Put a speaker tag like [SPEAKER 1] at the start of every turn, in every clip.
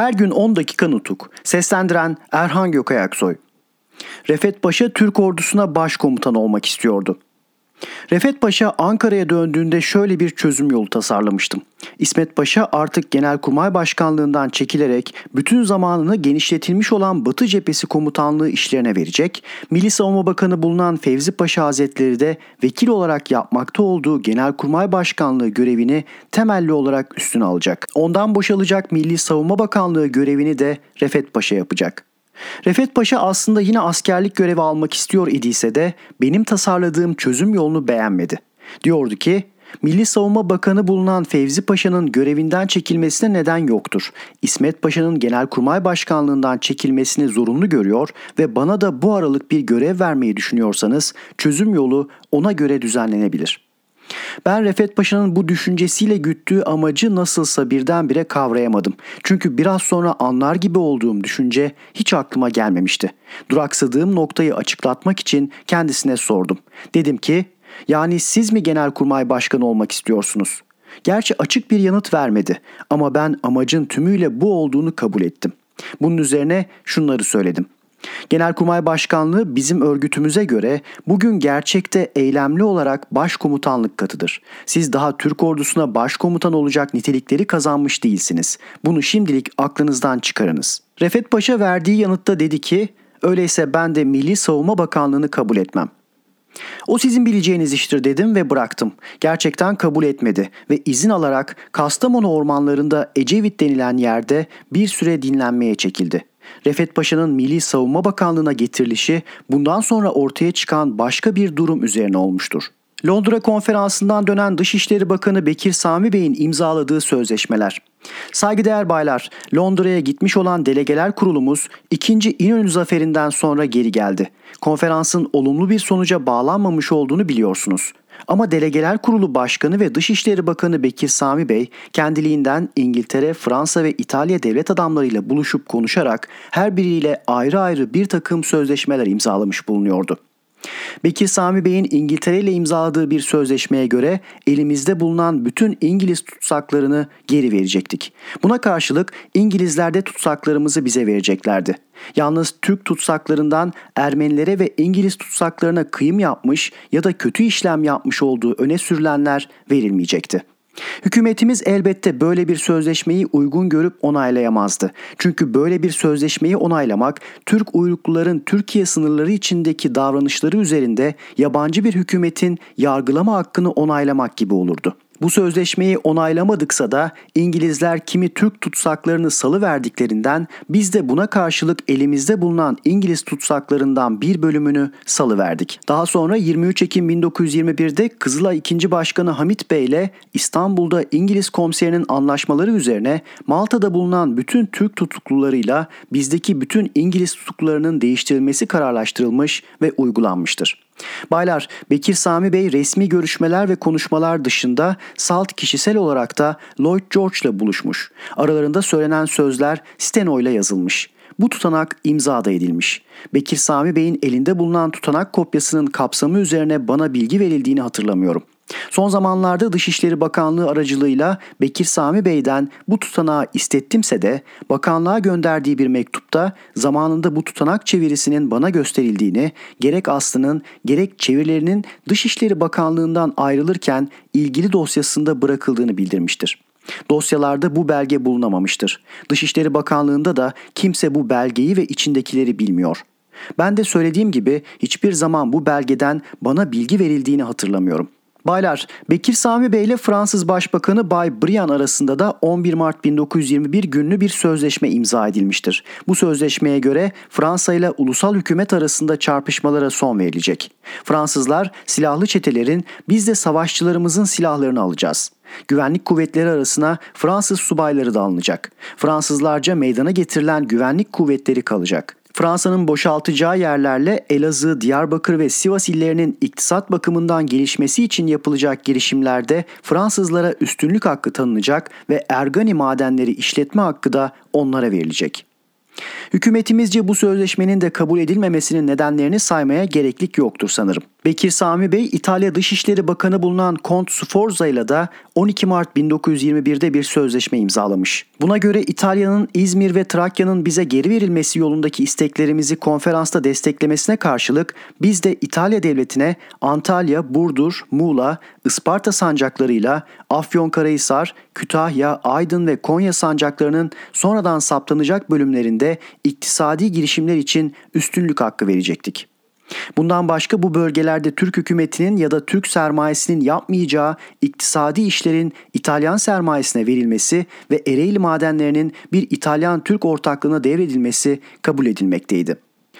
[SPEAKER 1] Her gün 10 dakika nutuk. Seslendiren Erhan Gökayaksoy. Refet Paşa Türk ordusuna başkomutan olmak istiyordu. Refet Paşa Ankara'ya döndüğünde şöyle bir çözüm yolu tasarlamıştım. İsmet Paşa artık Genelkurmay Başkanlığından çekilerek bütün zamanını genişletilmiş olan Batı Cephesi Komutanlığı işlerine verecek, Milli Savunma Bakanı bulunan Fevzi Paşa Hazretleri de vekil olarak yapmakta olduğu Genelkurmay Başkanlığı görevini temelli olarak üstüne alacak. Ondan boşalacak Milli Savunma Bakanlığı görevini de Refet Paşa yapacak. Refet Paşa aslında yine askerlik görevi almak istiyor idiyse de benim tasarladığım çözüm yolunu beğenmedi. Diyordu ki Milli Savunma Bakanı bulunan Fevzi Paşa'nın görevinden çekilmesine neden yoktur. İsmet Paşa'nın Genelkurmay Başkanlığından çekilmesini zorunlu görüyor ve bana da bu aralık bir görev vermeyi düşünüyorsanız çözüm yolu ona göre düzenlenebilir.'' Ben Refet Paşa'nın bu düşüncesiyle güttüğü amacı nasılsa birdenbire kavrayamadım. Çünkü biraz sonra anlar gibi olduğum düşünce hiç aklıma gelmemişti. Duraksadığım noktayı açıklatmak için kendisine sordum. Dedim ki, yani siz mi Genelkurmay Başkanı olmak istiyorsunuz? Gerçi açık bir yanıt vermedi ama ben amacın tümüyle bu olduğunu kabul ettim. Bunun üzerine şunları söyledim. Genelkurmay Başkanlığı bizim örgütümüze göre bugün gerçekte eylemli olarak başkomutanlık katıdır. Siz daha Türk ordusuna başkomutan olacak nitelikleri kazanmış değilsiniz. Bunu şimdilik aklınızdan çıkarınız. Refet Paşa verdiği yanıtta dedi ki, öyleyse ben de Milli Savunma Bakanlığı'nı kabul etmem. O sizin bileceğiniz iştir dedim ve bıraktım. Gerçekten kabul etmedi ve izin alarak Kastamonu ormanlarında Ecevit denilen yerde bir süre dinlenmeye çekildi. Refet Paşa'nın Milli Savunma Bakanlığı'na getirilişi bundan sonra ortaya çıkan başka bir durum üzerine olmuştur. Londra konferansından dönen Dışişleri Bakanı Bekir Sami Bey'in imzaladığı sözleşmeler. Saygıdeğer baylar, Londra'ya gitmiş olan delegeler kurulumuz 2. İnönü zaferinden sonra geri geldi. Konferansın olumlu bir sonuca bağlanmamış olduğunu biliyorsunuz. Ama Delegeler Kurulu Başkanı ve Dışişleri Bakanı Bekir Sami Bey kendiliğinden İngiltere, Fransa ve İtalya devlet adamlarıyla buluşup konuşarak her biriyle ayrı ayrı bir takım sözleşmeler imzalamış bulunuyordu. Bekir Sami Bey'in İngiltere ile imzaladığı bir sözleşmeye göre elimizde bulunan bütün İngiliz tutsaklarını geri verecektik. Buna karşılık İngilizler de tutsaklarımızı bize vereceklerdi. Yalnız Türk tutsaklarından Ermenilere ve İngiliz tutsaklarına kıyım yapmış ya da kötü işlem yapmış olduğu öne sürülenler verilmeyecekti. Hükümetimiz elbette böyle bir sözleşmeyi uygun görüp onaylayamazdı. Çünkü böyle bir sözleşmeyi onaylamak Türk uyrukluların Türkiye sınırları içindeki davranışları üzerinde yabancı bir hükümetin yargılama hakkını onaylamak gibi olurdu. Bu sözleşmeyi onaylamadıksa da İngilizler kimi Türk tutsaklarını salı verdiklerinden biz de buna karşılık elimizde bulunan İngiliz tutsaklarından bir bölümünü salı verdik. Daha sonra 23 Ekim 1921'de Kızılay 2. Başkanı Hamit Bey ile İstanbul'da İngiliz komiserinin anlaşmaları üzerine Malta'da bulunan bütün Türk tutuklularıyla bizdeki bütün İngiliz tutuklularının değiştirilmesi kararlaştırılmış ve uygulanmıştır. Baylar, Bekir Sami Bey resmi görüşmeler ve konuşmalar dışında salt kişisel olarak da Lloyd George ile buluşmuş. Aralarında söylenen sözler steno ile yazılmış. Bu tutanak imza da edilmiş. Bekir Sami Bey'in elinde bulunan tutanak kopyasının kapsamı üzerine bana bilgi verildiğini hatırlamıyorum. Son zamanlarda Dışişleri Bakanlığı aracılığıyla Bekir Sami Bey'den bu tutanağı istettimse de bakanlığa gönderdiği bir mektupta zamanında bu tutanak çevirisinin bana gösterildiğini, gerek aslının gerek çevirilerinin Dışişleri Bakanlığı'ndan ayrılırken ilgili dosyasında bırakıldığını bildirmiştir. Dosyalarda bu belge bulunamamıştır. Dışişleri Bakanlığı'nda da kimse bu belgeyi ve içindekileri bilmiyor. Ben de söylediğim gibi hiçbir zaman bu belgeden bana bilgi verildiğini hatırlamıyorum. Baylar, Bekir Sami Bey ile Fransız Başbakanı Bay Brian arasında da 11 Mart 1921 günlü bir sözleşme imza edilmiştir. Bu sözleşmeye göre Fransa ile ulusal hükümet arasında çarpışmalara son verilecek. Fransızlar silahlı çetelerin biz de savaşçılarımızın silahlarını alacağız. Güvenlik kuvvetleri arasına Fransız subayları da alınacak. Fransızlarca meydana getirilen güvenlik kuvvetleri kalacak. Fransa'nın boşaltacağı yerlerle Elazığ, Diyarbakır ve Sivas illerinin iktisat bakımından gelişmesi için yapılacak girişimlerde Fransızlara üstünlük hakkı tanınacak ve Ergani madenleri işletme hakkı da onlara verilecek. Hükümetimizce bu sözleşmenin de kabul edilmemesinin nedenlerini saymaya gereklik yoktur sanırım. Bekir Sami Bey İtalya Dışişleri Bakanı bulunan Kont Sforza ile de 12 Mart 1921'de bir sözleşme imzalamış. Buna göre İtalya'nın İzmir ve Trakya'nın bize geri verilmesi yolundaki isteklerimizi konferansta desteklemesine karşılık biz de İtalya devletine Antalya, Burdur, Muğla, Isparta sancaklarıyla Afyonkarahisar, Kütahya, Aydın ve Konya sancaklarının sonradan saptanacak bölümlerinde iktisadi girişimler için üstünlük hakkı verecektik. Bundan başka bu bölgelerde Türk hükümetinin ya da Türk sermayesinin yapmayacağı iktisadi işlerin İtalyan sermayesine verilmesi ve Ereğli madenlerinin bir İtalyan-Türk ortaklığına devredilmesi kabul edilmekteydi.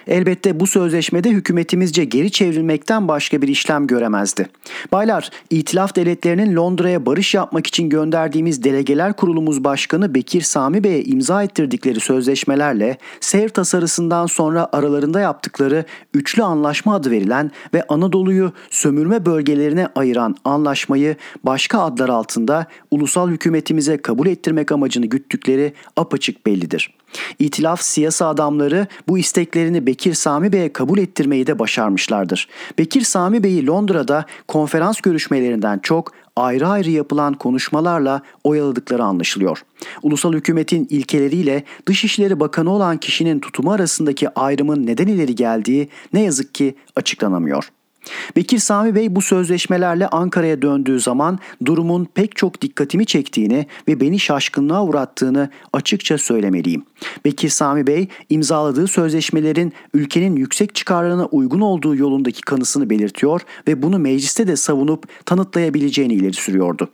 [SPEAKER 1] Elbette bu sözleşmede hükümetimizce geri çevrilmekten başka bir işlem göremezdi. Baylar, İtilaf devletlerinin Londra'ya barış yapmak için gönderdiğimiz delegeler kurulumuz başkanı Bekir Sami Bey'e imza ettirdikleri sözleşmelerle seyir tasarısından sonra aralarında yaptıkları üçlü anlaşma adı verilen ve Anadolu'yu sömürme bölgelerine ayıran anlaşmayı başka adlar altında ulusal hükümetimize kabul ettirmek amacını güttükleri apaçık bellidir. İtilaf siyasi adamları bu isteklerini Bekir Sami Bey'e kabul ettirmeyi de başarmışlardır. Bekir Sami Bey'i Londra'da konferans görüşmelerinden çok ayrı ayrı yapılan konuşmalarla oyaladıkları anlaşılıyor. Ulusal hükümetin ilkeleriyle Dışişleri Bakanı olan kişinin tutumu arasındaki ayrımın neden ileri geldiği ne yazık ki açıklanamıyor. Bekir Sami Bey bu sözleşmelerle Ankara'ya döndüğü zaman durumun pek çok dikkatimi çektiğini ve beni şaşkınlığa uğrattığını açıkça söylemeliyim. Bekir Sami Bey imzaladığı sözleşmelerin ülkenin yüksek çıkarlarına uygun olduğu yolundaki kanısını belirtiyor ve bunu mecliste de savunup tanıtlayabileceğini ileri sürüyordu.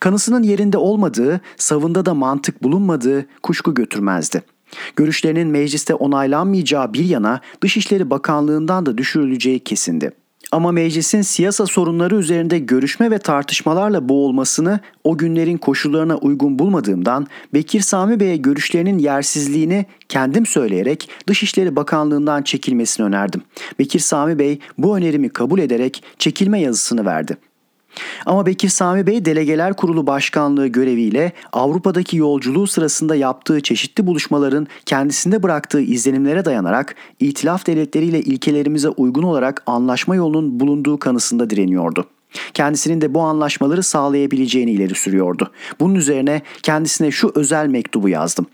[SPEAKER 1] Kanısının yerinde olmadığı, savında da mantık bulunmadığı kuşku götürmezdi. Görüşlerinin mecliste onaylanmayacağı bir yana Dışişleri Bakanlığı'ndan da düşürüleceği kesindi. Ama meclisin siyasa sorunları üzerinde görüşme ve tartışmalarla boğulmasını o günlerin koşullarına uygun bulmadığımdan Bekir Sami Bey'e görüşlerinin yersizliğini kendim söyleyerek Dışişleri Bakanlığı'ndan çekilmesini önerdim. Bekir Sami Bey bu önerimi kabul ederek çekilme yazısını verdi. Ama Bekir Sami Bey Delegeler Kurulu Başkanlığı göreviyle Avrupa'daki yolculuğu sırasında yaptığı çeşitli buluşmaların kendisinde bıraktığı izlenimlere dayanarak itilaf devletleriyle ilkelerimize uygun olarak anlaşma yolunun bulunduğu kanısında direniyordu. Kendisinin de bu anlaşmaları sağlayabileceğini ileri sürüyordu. Bunun üzerine kendisine şu özel mektubu yazdım.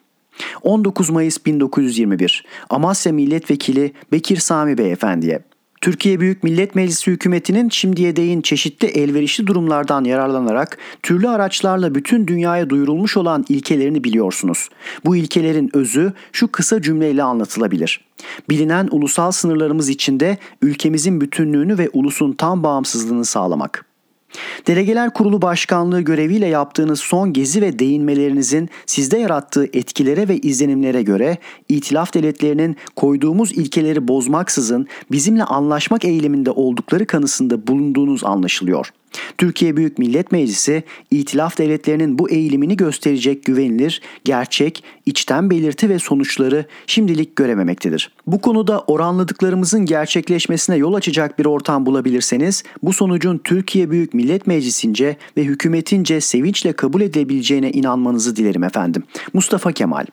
[SPEAKER 1] 19 Mayıs 1921 Amasya Milletvekili Bekir Sami Beyefendiye Türkiye Büyük Millet Meclisi hükümetinin şimdiye değin çeşitli elverişli durumlardan yararlanarak türlü araçlarla bütün dünyaya duyurulmuş olan ilkelerini biliyorsunuz. Bu ilkelerin özü şu kısa cümleyle anlatılabilir. Bilinen ulusal sınırlarımız içinde ülkemizin bütünlüğünü ve ulusun tam bağımsızlığını sağlamak. Delegeler Kurulu Başkanlığı göreviyle yaptığınız son gezi ve değinmelerinizin sizde yarattığı etkilere ve izlenimlere göre itilaf devletlerinin koyduğumuz ilkeleri bozmaksızın bizimle anlaşmak eğiliminde oldukları kanısında bulunduğunuz anlaşılıyor.'' Türkiye Büyük Millet Meclisi itilaf devletlerinin bu eğilimini gösterecek güvenilir, gerçek, içten belirti ve sonuçları şimdilik görememektedir. Bu konuda oranladıklarımızın gerçekleşmesine yol açacak bir ortam bulabilirseniz bu sonucun Türkiye Büyük Millet Meclisi'nce ve hükümetince sevinçle kabul edilebileceğine inanmanızı dilerim efendim. Mustafa Kemal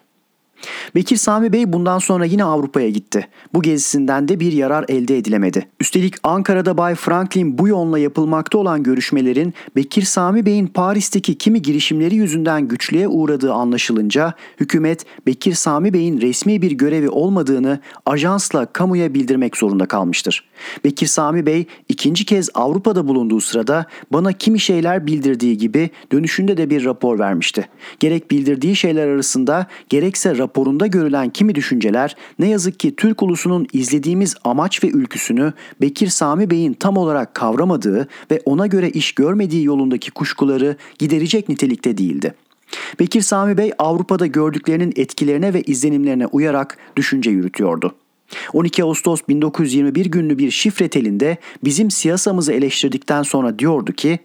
[SPEAKER 1] Bekir Sami Bey bundan sonra yine Avrupa'ya gitti. Bu gezisinden de bir yarar elde edilemedi. Üstelik Ankara'da Bay Franklin bu yolla yapılmakta olan görüşmelerin Bekir Sami Bey'in Paris'teki kimi girişimleri yüzünden güçlüğe uğradığı anlaşılınca hükümet Bekir Sami Bey'in resmi bir görevi olmadığını ajansla kamuya bildirmek zorunda kalmıştır. Bekir Sami Bey ikinci kez Avrupa'da bulunduğu sırada bana kimi şeyler bildirdiği gibi dönüşünde de bir rapor vermişti. Gerek bildirdiği şeyler arasında gerekse rapor raporunda görülen kimi düşünceler ne yazık ki Türk ulusunun izlediğimiz amaç ve ülküsünü Bekir Sami Bey'in tam olarak kavramadığı ve ona göre iş görmediği yolundaki kuşkuları giderecek nitelikte değildi. Bekir Sami Bey Avrupa'da gördüklerinin etkilerine ve izlenimlerine uyarak düşünce yürütüyordu. 12 Ağustos 1921 günlü bir şifre telinde bizim siyasamızı eleştirdikten sonra diyordu ki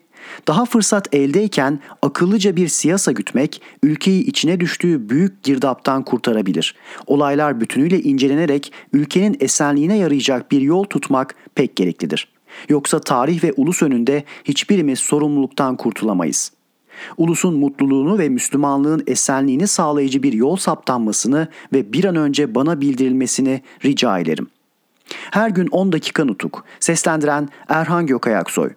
[SPEAKER 1] daha fırsat eldeyken akıllıca bir siyasa gütmek ülkeyi içine düştüğü büyük girdaptan kurtarabilir. Olaylar bütünüyle incelenerek ülkenin esenliğine yarayacak bir yol tutmak pek gereklidir. Yoksa tarih ve ulus önünde hiçbirimiz sorumluluktan kurtulamayız. Ulusun mutluluğunu ve Müslümanlığın esenliğini sağlayıcı bir yol saptanmasını ve bir an önce bana bildirilmesini rica ederim. Her gün 10 dakika nutuk. Seslendiren Erhan Gökayaksoy.